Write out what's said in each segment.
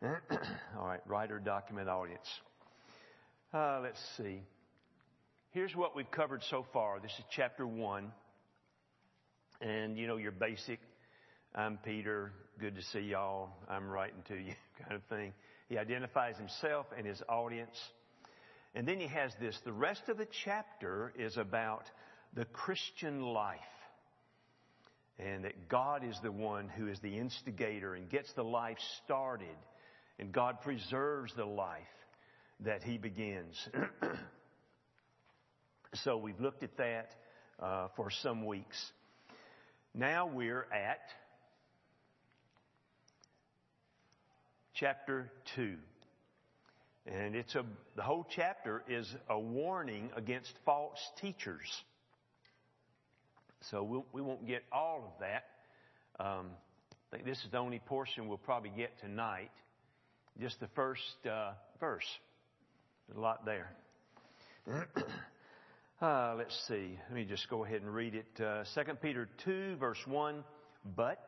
All right, writer, document, audience. Uh, let's see. Here's what we've covered so far. This is chapter one. And, you know, your basic, I'm Peter, good to see y'all, I'm writing to you kind of thing. He identifies himself and his audience. And then he has this. The rest of the chapter is about the Christian life. And that God is the one who is the instigator and gets the life started. And God preserves the life that he begins. so we've looked at that uh, for some weeks. Now we're at chapter 2. And it's a, the whole chapter is a warning against false teachers. So we'll, we will not get all of that. Um, I think this is the only portion we'll probably get tonight. Just the first uh, verse. There's a lot there. uh, let's see. Let me just go ahead and read it. Uh, 2 Peter 2, verse 1. But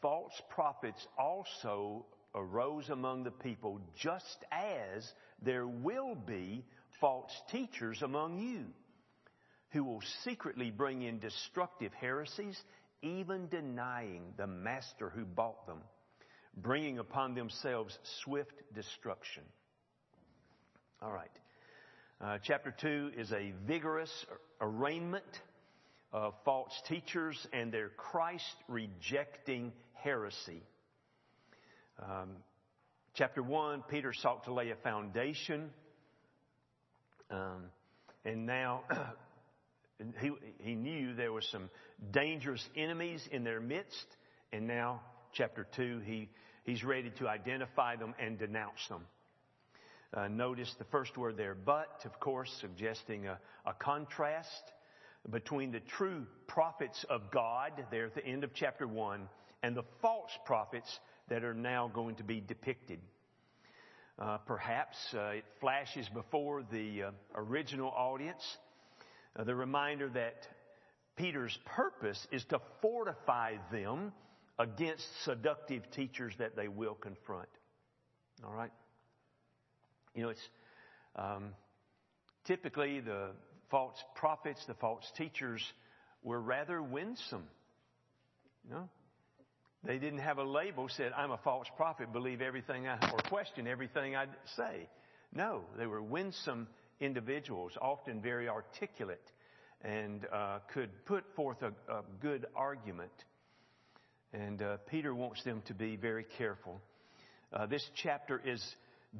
false prophets also arose among the people, just as there will be false teachers among you, who will secretly bring in destructive heresies, even denying the master who bought them, bringing upon themselves swift destruction. All right. Uh, chapter 2 is a vigorous arraignment of false teachers and their Christ rejecting heresy. Um, chapter 1, Peter sought to lay a foundation. Um, and now he, he knew there were some dangerous enemies in their midst. And now, chapter 2, he, he's ready to identify them and denounce them. Uh, notice the first word there, but, of course, suggesting a, a contrast between the true prophets of God, there at the end of chapter 1, and the false prophets that are now going to be depicted. Uh, perhaps uh, it flashes before the uh, original audience uh, the reminder that Peter's purpose is to fortify them against seductive teachers that they will confront. All right? You know, it's um, typically the false prophets, the false teachers were rather winsome. You know? They didn't have a label said, I'm a false prophet, believe everything I, or question everything I say. No, they were winsome individuals, often very articulate, and uh, could put forth a, a good argument. And uh, Peter wants them to be very careful. Uh, this chapter is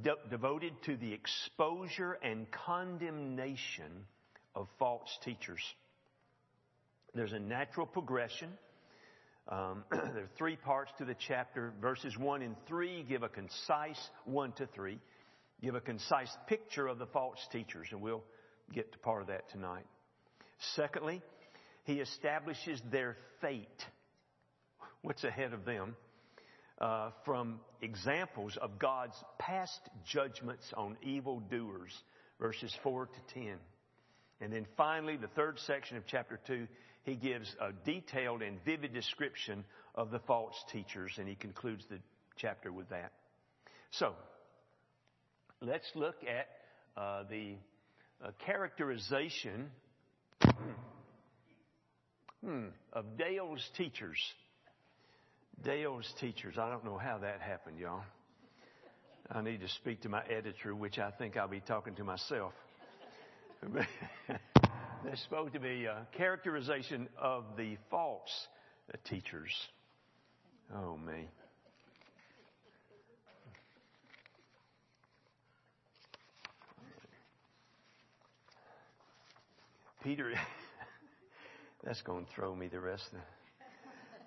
de- devoted to the exposure and condemnation of false teachers. There's a natural progression um, there are three parts to the chapter. Verses 1 and 3 give a concise, 1 to 3, give a concise picture of the false teachers, and we'll get to part of that tonight. Secondly, he establishes their fate. What's ahead of them? Uh, from examples of God's past judgments on evildoers, verses 4 to 10. And then finally, the third section of chapter 2, he gives a detailed and vivid description of the false teachers, and he concludes the chapter with that. So, let's look at uh, the uh, characterization hmm, of Dale's teachers. Dale's teachers. I don't know how that happened, y'all. I need to speak to my editor, which I think I'll be talking to myself. There's supposed to be a uh, characterization of the false teachers. Oh, me. Peter, that's going to throw me the rest of the.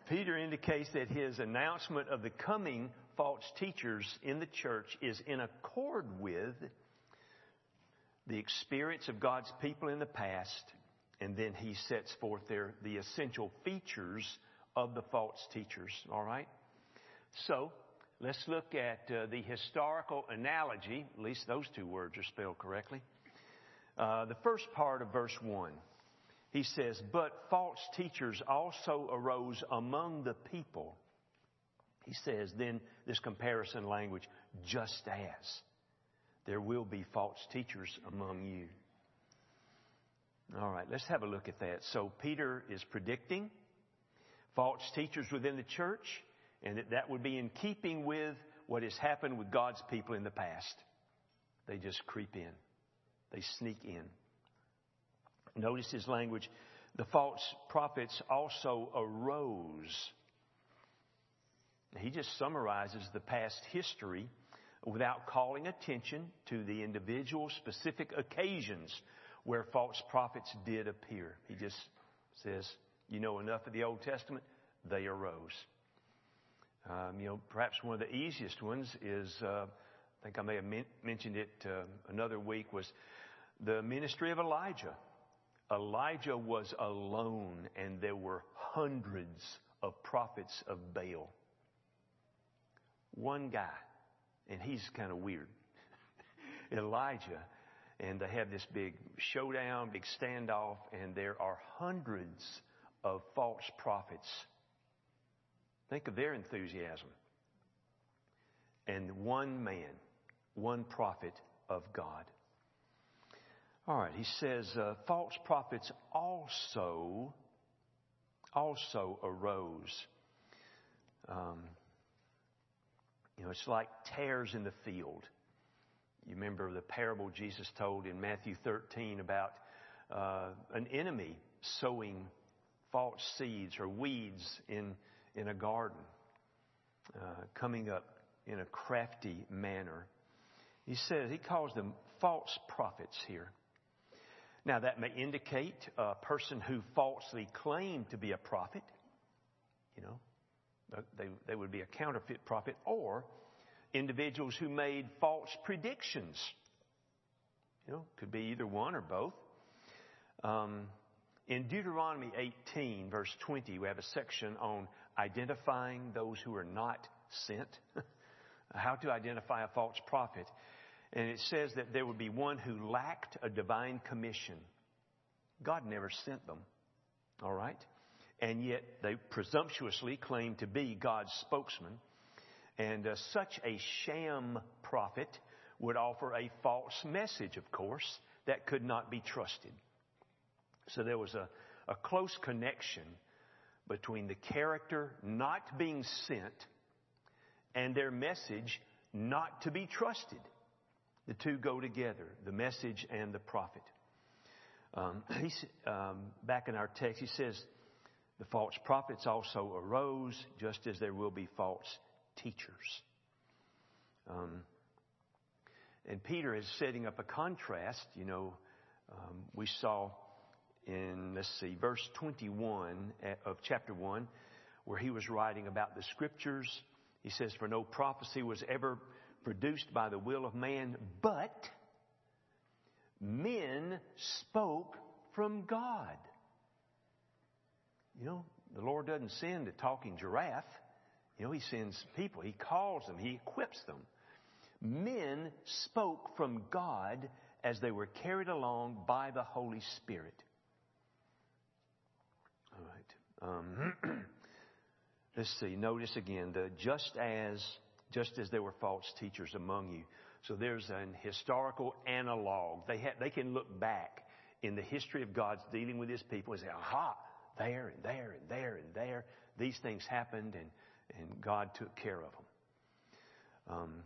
Peter indicates that his announcement of the coming false teachers in the church is in accord with the experience of God's people in the past, and then he sets forth there the essential features of the false teachers. All right? So, let's look at uh, the historical analogy. At least those two words are spelled correctly. Uh, the first part of verse 1. He says, But false teachers also arose among the people. He says, then this comparison language, just as there will be false teachers among you. All right, let's have a look at that. So Peter is predicting false teachers within the church, and that that would be in keeping with what has happened with God's people in the past. They just creep in. They sneak in. Notice his language. The false prophets also arose. He just summarizes the past history without calling attention to the individual specific occasions where false prophets did appear. He just says, you know enough of the Old Testament, they arose. Um, you know, perhaps one of the easiest ones is, uh, I think I may have men- mentioned it uh, another week, was the ministry of Elijah. Elijah was alone, and there were hundreds of prophets of Baal. One guy, and he's kind of weird. Elijah, and they have this big showdown, big standoff, and there are hundreds of false prophets. Think of their enthusiasm. And one man, one prophet of God. All right, he says uh, false prophets also also arose. Um, you know, it's like tares in the field. You remember the parable Jesus told in Matthew 13 about uh, an enemy sowing false seeds or weeds in, in a garden, uh, coming up in a crafty manner. He says, he calls them false prophets here. Now, that may indicate a person who falsely claimed to be a prophet. You know, they, they would be a counterfeit prophet, or individuals who made false predictions. You know, could be either one or both. Um, in Deuteronomy 18, verse 20, we have a section on identifying those who are not sent. How to identify a false prophet. And it says that there would be one who lacked a divine commission. God never sent them. All right? And yet they presumptuously claim to be God's spokesman. And uh, such a sham prophet would offer a false message, of course, that could not be trusted. So there was a, a close connection between the character not being sent and their message not to be trusted. The two go together, the message and the prophet. Um, um, back in our text, he says, the false prophets also arose, just as there will be false teachers. Um, and Peter is setting up a contrast. You know, um, we saw in, let's see, verse 21 of chapter 1, where he was writing about the scriptures. He says, For no prophecy was ever produced by the will of man, but men spoke from God. You know, the Lord doesn't send a talking giraffe. You know, He sends people. He calls them. He equips them. Men spoke from God as they were carried along by the Holy Spirit. All right. Um, let's see. Notice again the just as just as there were false teachers among you. So there's an historical analog. They ha- they can look back in the history of God's dealing with His people and say, "Aha, there and there and there and there, these things happened, and and God took care of them." Um,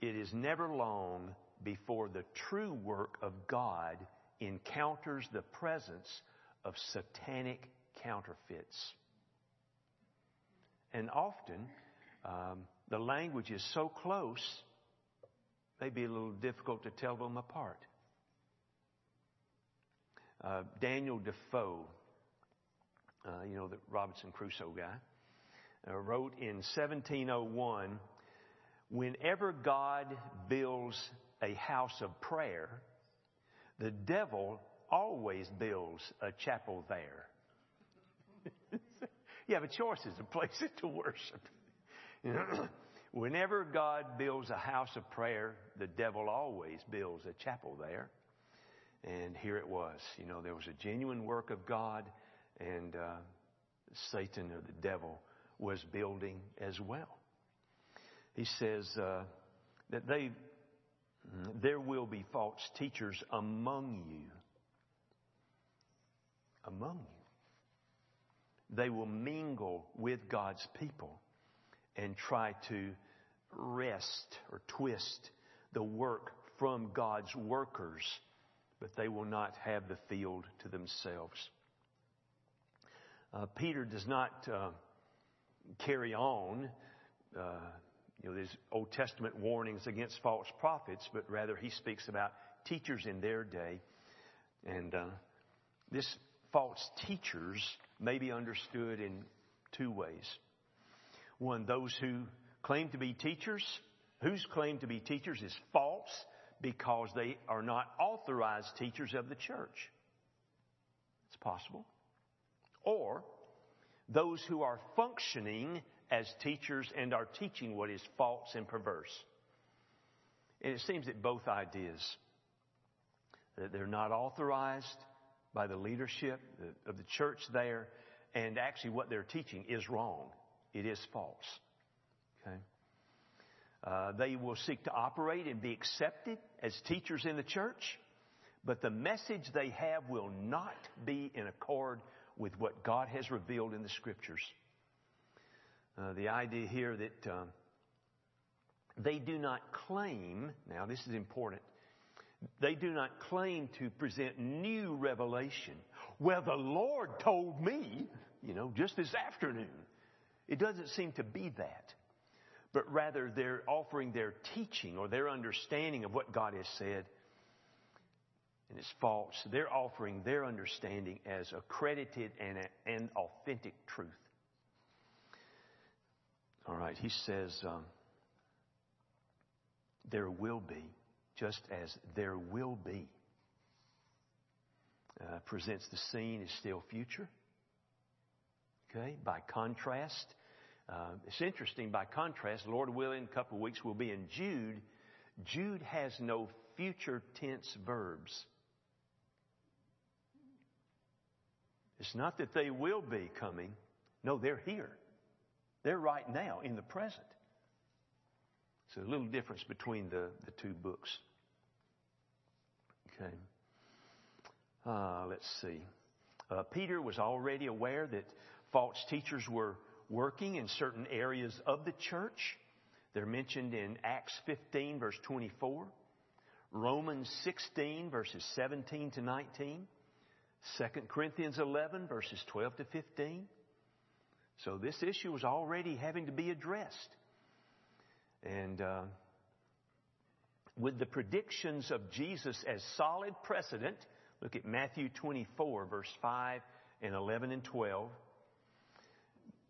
it is never long before the true work of God encounters the presence of satanic counterfeits. And often, um, the language is so close, may be a little difficult to tell them apart. Uh, Daniel Defoe, uh, you know, the Robinson Crusoe guy, uh, wrote in 1701 Whenever God builds a house of prayer, the devil always builds a chapel there. you have a choice as a place to worship. Whenever God builds a house of prayer, the devil always builds a chapel there. And here it was. You know, there was a genuine work of God, and uh, Satan or the devil was building as well. He says uh, that they, there will be false teachers among you. Among you. They will mingle with God's people and try to wrest or twist the work from God's workers, but they will not have the field to themselves. Uh, Peter does not uh, carry on, uh, you know, there's Old Testament warnings against false prophets, but rather he speaks about teachers in their day. And uh, this false teachers may be understood in two ways. One, those who claim to be teachers, whose claim to be teachers is false because they are not authorized teachers of the church. It's possible. Or those who are functioning as teachers and are teaching what is false and perverse. And it seems that both ideas, that they're not authorized by the leadership of the church there, and actually what they're teaching is wrong. It is false. Okay? Uh, they will seek to operate and be accepted as teachers in the church, but the message they have will not be in accord with what God has revealed in the scriptures. Uh, the idea here that uh, they do not claim, now this is important, they do not claim to present new revelation. Well, the Lord told me, you know, just this afternoon. It doesn't seem to be that. But rather, they're offering their teaching or their understanding of what God has said and it's false. They're offering their understanding as accredited and, and authentic truth. All right, he says, um, there will be, just as there will be, uh, presents the scene as still future. Okay, by contrast, uh, it's interesting, by contrast, Lord willing, a couple of weeks we'll be in Jude. Jude has no future tense verbs. It's not that they will be coming. No, they're here. They're right now in the present. It's a little difference between the, the two books. Okay. Uh, let's see. Uh, Peter was already aware that false teachers were working in certain areas of the church. They're mentioned in Acts 15, verse 24, Romans 16, verses 17 to 19. 2 Corinthians 11, verses 12 to 15. So this issue was already having to be addressed. And uh, with the predictions of Jesus as solid precedent, look at Matthew 24, verse 5 and 11 and 12.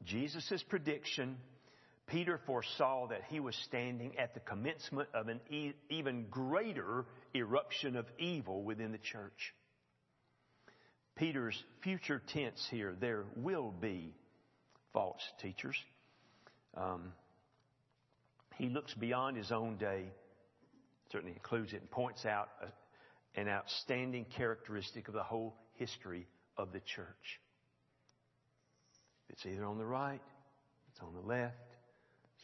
Jesus' prediction, Peter foresaw that he was standing at the commencement of an e- even greater eruption of evil within the church. Peter's future tense here, there will be false teachers. Um, he looks beyond his own day, certainly includes it, and points out a, an outstanding characteristic of the whole history of the church. It's either on the right, it's on the left.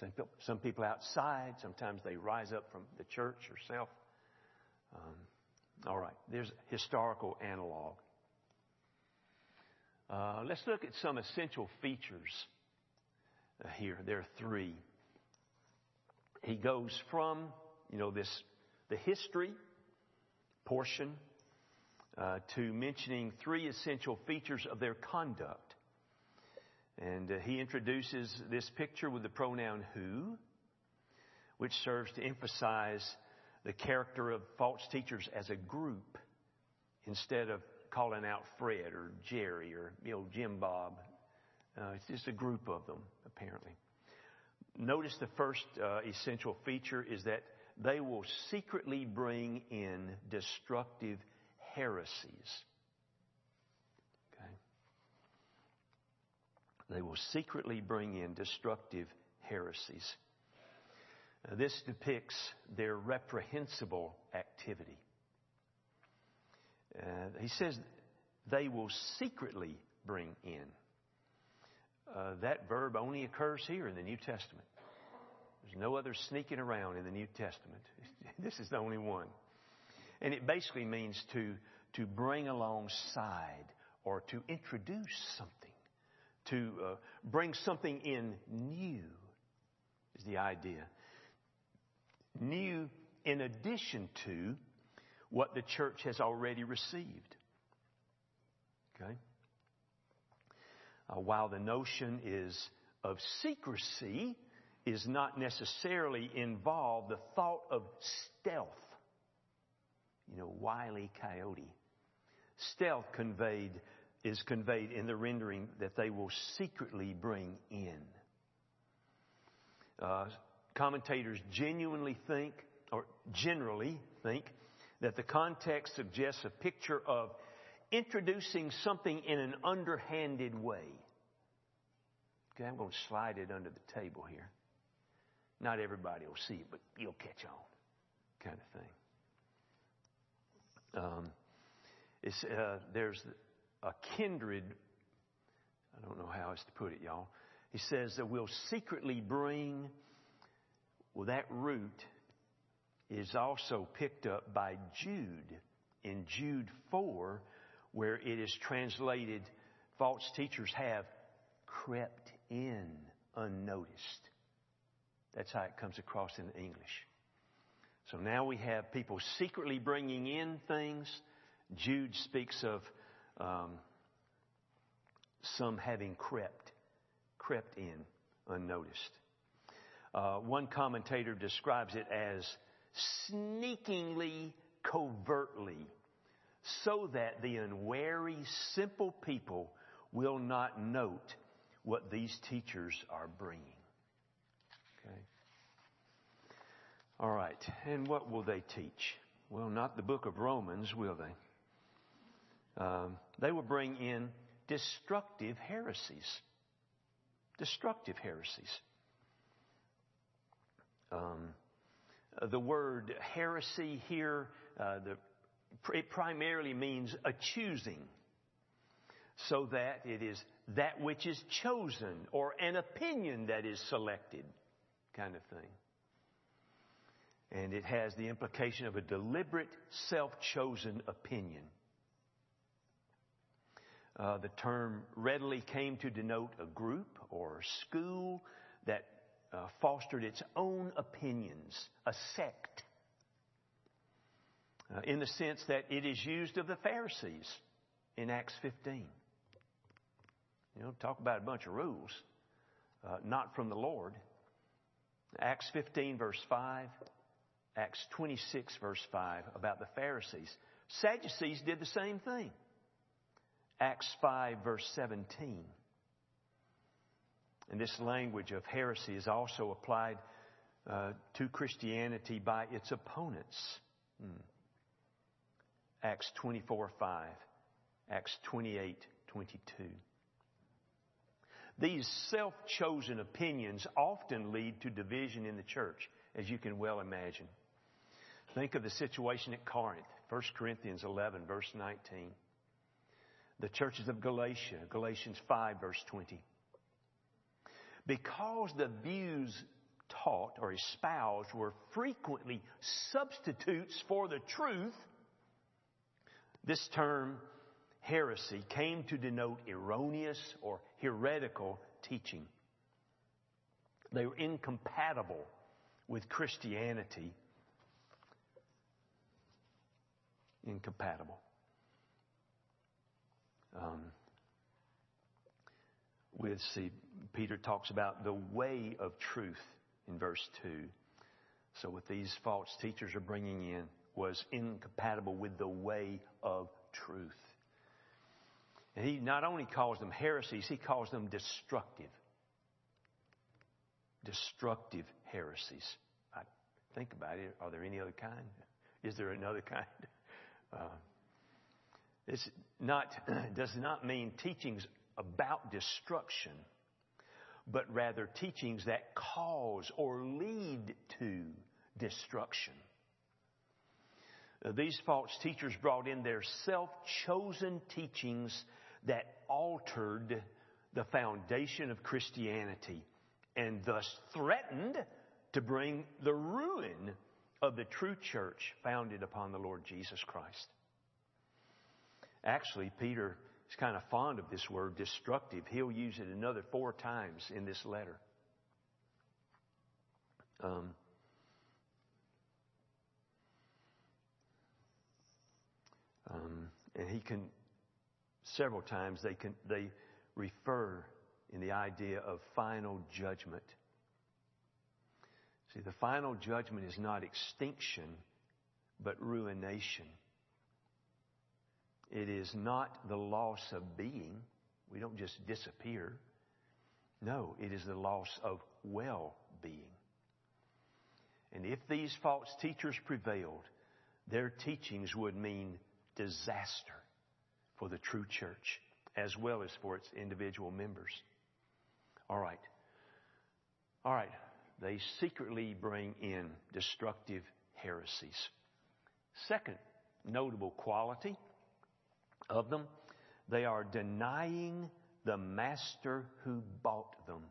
Some, some people outside, sometimes they rise up from the church herself. Um, all right, there's historical analog. Uh, let's look at some essential features uh, here. There are three. He goes from, you know, this, the history portion uh, to mentioning three essential features of their conduct. And uh, he introduces this picture with the pronoun who, which serves to emphasize the character of false teachers as a group instead of calling out Fred or Jerry or you know Jim Bob. Uh, it's just a group of them, apparently. Notice the first uh, essential feature is that they will secretly bring in destructive heresies. Okay? They will secretly bring in destructive heresies. This depicts their reprehensible activity. Uh, he says they will secretly bring in. uh, that verb only occurs here in the New Testament. There's no other sneaking around in the New Testament. this is the only one. And it basically means to, to bring alongside or to introduce something, to uh, bring something in new is the idea. New in addition to what the church has already received. Okay? Uh, while the notion is of secrecy is not necessarily involved, the thought of stealth, you know, wily coyote, stealth conveyed is conveyed in the rendering that they will secretly bring in. Uh, commentators genuinely think, or generally think, that the context suggests a picture of introducing something in an underhanded way. Okay, I'm going to slide it under the table here. Not everybody will see it, but you'll catch on, kind of thing. Um, uh, there's a kindred, I don't know how else to put it, y'all. He says that we'll secretly bring, well, that root is also picked up by Jude in Jude 4, where it is translated, false teachers have crept in unnoticed. That's how it comes across in English. So now we have people secretly bringing in things. Jude speaks of um, some having crept, crept in unnoticed. Uh, one commentator describes it as sneakingly, covertly, so that the unwary, simple people will not note what these teachers are bringing. Okay? All right. And what will they teach? Well, not the book of Romans, will they? Um, they will bring in destructive heresies. Destructive heresies. Um, the word heresy here, uh, the, it primarily means a choosing, so that it is that which is chosen or an opinion that is selected, kind of thing. And it has the implication of a deliberate, self chosen opinion. Uh, the term readily came to denote a group or school that uh, fostered its own opinions, a sect, uh, in the sense that it is used of the Pharisees in Acts 15. You know, talk about a bunch of rules, uh, not from the Lord. Acts 15, verse 5, Acts 26, verse 5, about the Pharisees. Sadducees did the same thing. Acts 5, verse 17. And this language of heresy is also applied uh, to Christianity by its opponents. Hmm. Acts 24, 5, Acts 28, 22. These self chosen opinions often lead to division in the church, as you can well imagine. Think of the situation at Corinth, 1 Corinthians 11, verse 19 the churches of Galatia, Galatians 5, verse 20. Because the views taught or espoused were frequently substitutes for the truth, this term heresy came to denote erroneous or heretical teaching. They were incompatible with Christianity. Incompatible um, with, see, Peter talks about the way of truth in verse 2. So, what these false teachers are bringing in was incompatible with the way of truth. And he not only calls them heresies, he calls them destructive. Destructive heresies. I think about it. Are there any other kind? Is there another kind? Uh, this not, does not mean teachings about destruction, but rather teachings that cause or lead to destruction. These false teachers brought in their self chosen teachings that altered the foundation of Christianity and thus threatened to bring the ruin of the true church founded upon the Lord Jesus Christ. Actually, Peter is kind of fond of this word, destructive. He'll use it another four times in this letter. Um, um, and he can several times they can they refer in the idea of final judgment. See, the final judgment is not extinction, but ruination. It is not the loss of being. We don't just disappear. No, it is the loss of well being. And if these false teachers prevailed, their teachings would mean disaster for the true church as well as for its individual members. All right. All right. They secretly bring in destructive heresies. Second notable quality of them, they are denying the master who bought them.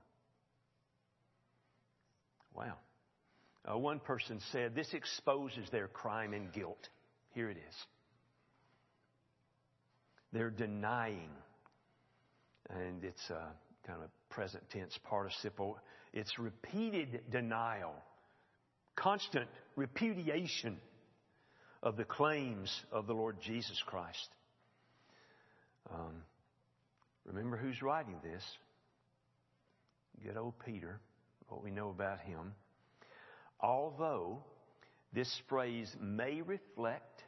Wow. Uh, one person said this exposes their crime and guilt. Here it is. They're denying, and it's a kind of present tense participle. It's repeated denial, constant repudiation of the claims of the Lord Jesus Christ. Um, remember who's writing this? Good old Peter, what we know about him. Although this phrase may reflect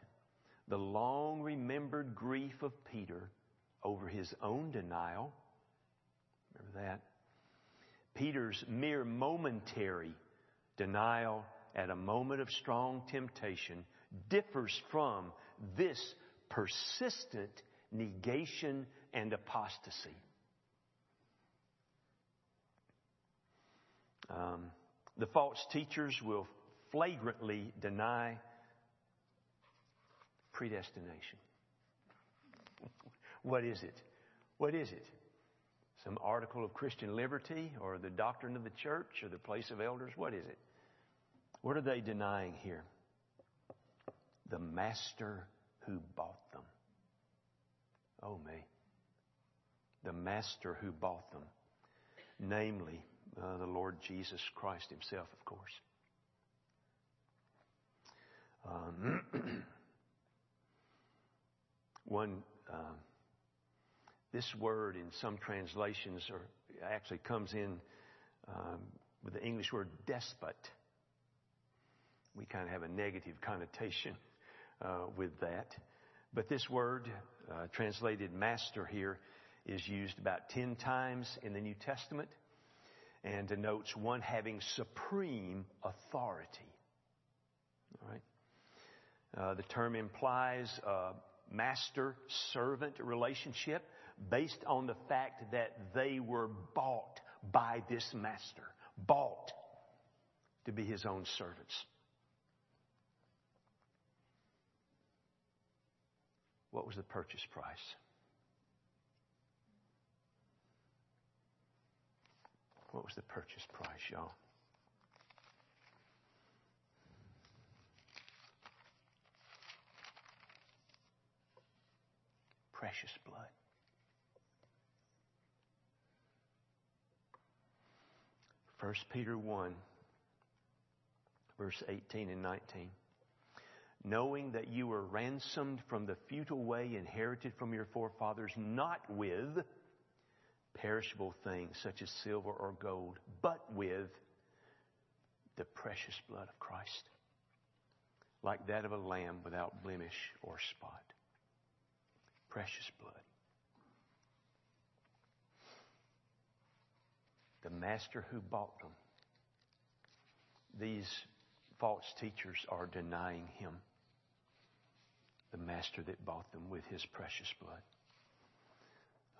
the long remembered grief of Peter over his own denial, remember that? Peter's mere momentary denial at a moment of strong temptation differs from this persistent negation and apostasy. Um, the false teachers will flagrantly deny predestination. what is it? What is it? Some article of Christian liberty or the doctrine of the church or the place of elders? What is it? What are they denying here? The master who bought them. Oh, me. The master who bought them. Namely, uh, the Lord Jesus Christ Himself, of course. Um, one, uh, this word in some translations or actually comes in um, with the English word despot. We kind of have a negative connotation uh, with that. But this word, uh, translated master here, is used about 10 times in the New Testament and denotes one having supreme authority. All right? Uh, the term implies a master servant relationship based on the fact that they were bought by this master, bought to be his own servants. What was the purchase price? What was the purchase price, y'all? Precious blood. First Peter 1, verse 18 and 19. Knowing that you were ransomed from the futile way inherited from your forefathers, not with perishable things such as silver or gold, but with the precious blood of Christ, like that of a lamb without blemish or spot. Precious blood. The master who bought them. These false teachers are denying him, the master that bought them with his precious blood.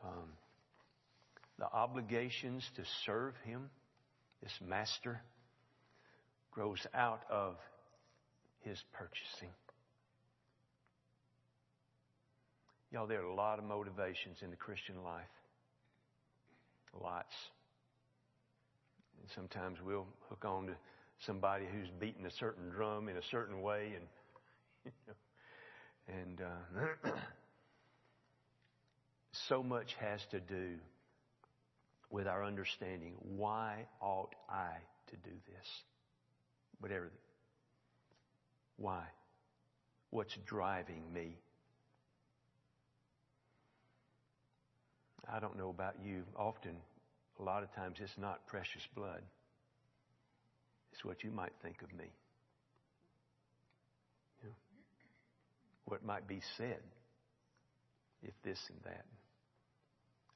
Um, the obligations to serve Him, this Master, grows out of His purchasing. Y'all, there are a lot of motivations in the Christian life. Lots. And sometimes we'll hook on to somebody who's beating a certain drum in a certain way and you know, and uh, so much has to do with our understanding why ought I to do this? Whatever. Why? What's driving me? I don't know about you. Often, a lot of times, it's not precious blood. It's what you might think of me. You know, what might be said if this and that.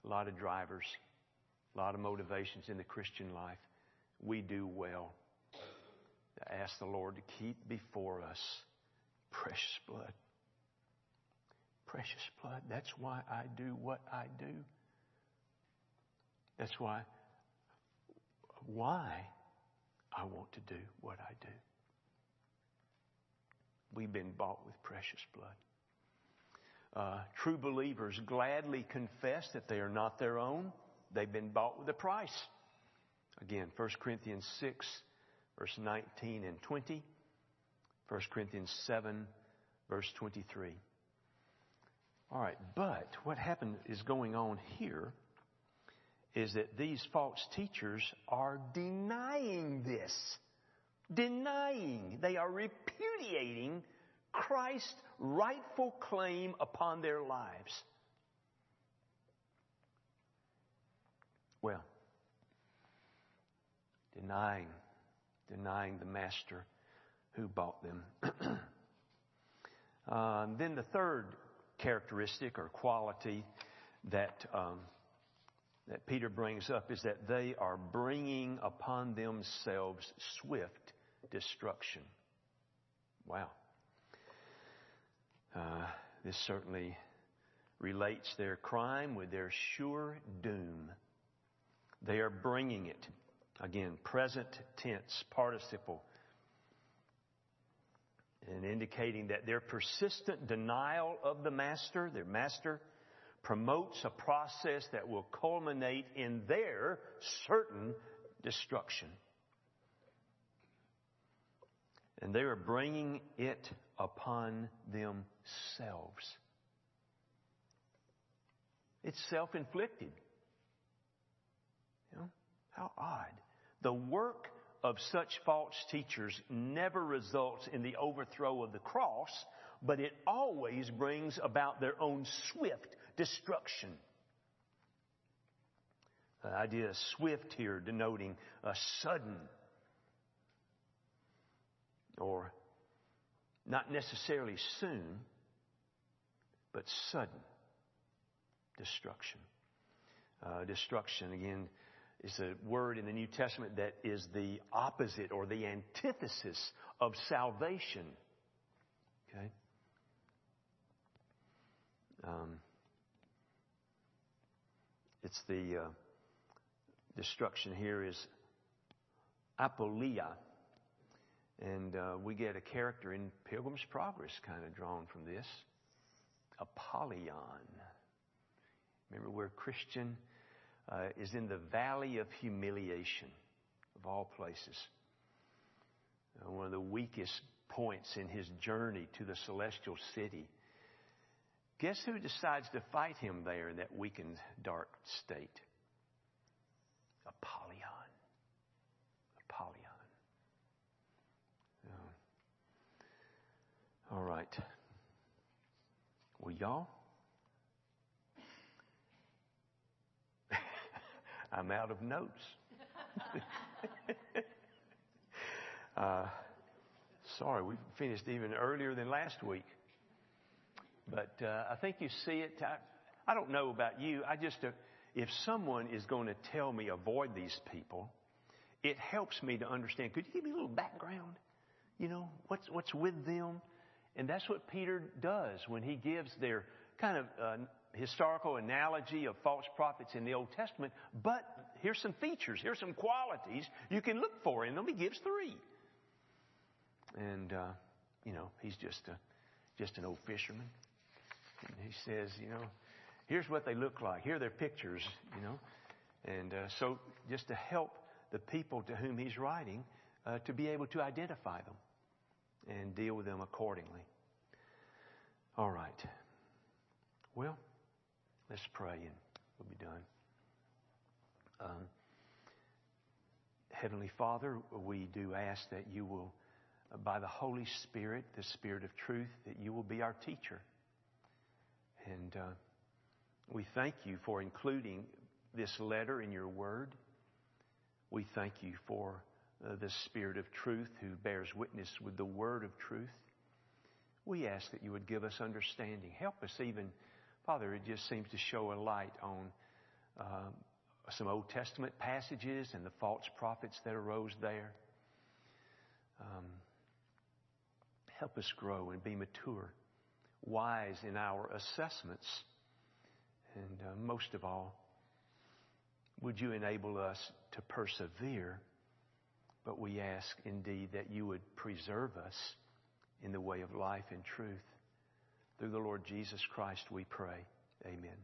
A lot of drivers, a lot of motivations in the Christian life. We do well to ask the Lord to keep before us precious blood. Precious blood. That's why I do what I do. That's why, why I want to do what I do. We've been bought with precious blood. Uh, true believers gladly confess that they are not their own. They've been bought with a price. Again, 1 Corinthians 6, verse 19 and 20. 1 Corinthians 7, verse 23. All right, but what happened is going on here is that these false teachers are denying this. Denying. They are repudiating Christ's rightful claim upon their lives. Well, denying, denying the master who bought them. uh, then the third characteristic or quality that um, that Peter brings up is that they are bringing upon themselves swift destruction. Wow. Uh, this certainly relates their crime with their sure doom. They are bringing it. Again, present tense participle. And indicating that their persistent denial of the master, their master, promotes a process that will culminate in their certain destruction. And they are bringing it upon themselves. It's self inflicted. You know, how odd. The work of such false teachers never results in the overthrow of the cross, but it always brings about their own swift destruction. The idea of swift here denoting a sudden or not necessarily soon, but sudden destruction. Uh, destruction, again, is a word in the New Testament that is the opposite or the antithesis of salvation. Okay? Um, it's the uh, destruction here is apoleia. And uh, we get a character in Pilgrim's Progress kind of drawn from this. Apollyon. Remember where Christian uh, is in the valley of humiliation, of all places. Uh, one of the weakest points in his journey to the celestial city. Guess who decides to fight him there in that weakened, dark state? Apollyon. Apollyon. All right. Well, y'all, I'm out of notes. uh, sorry, we finished even earlier than last week. But uh, I think you see it. I, I don't know about you. I just, uh, if someone is going to tell me avoid these people, it helps me to understand. Could you give me a little background? You know, what's, what's with them? And that's what Peter does when he gives their kind of uh, historical analogy of false prophets in the Old Testament. But here's some features, here's some qualities you can look for in them. He gives three. And, uh, you know, he's just, a, just an old fisherman. And he says, you know, here's what they look like. Here are their pictures, you know. And uh, so, just to help the people to whom he's writing uh, to be able to identify them and deal with them accordingly. All right. Well, let's pray and we'll be done. Um, Heavenly Father, we do ask that you will, by the Holy Spirit, the Spirit of truth, that you will be our teacher. And uh, we thank you for including this letter in your word. We thank you for uh, the Spirit of truth who bears witness with the word of truth. We ask that you would give us understanding. Help us even, Father, it just seems to show a light on um, some Old Testament passages and the false prophets that arose there. Um, help us grow and be mature, wise in our assessments, and uh, most of all, would you enable us to persevere? But we ask indeed that you would preserve us in the way of life and truth. Through the Lord Jesus Christ we pray. Amen.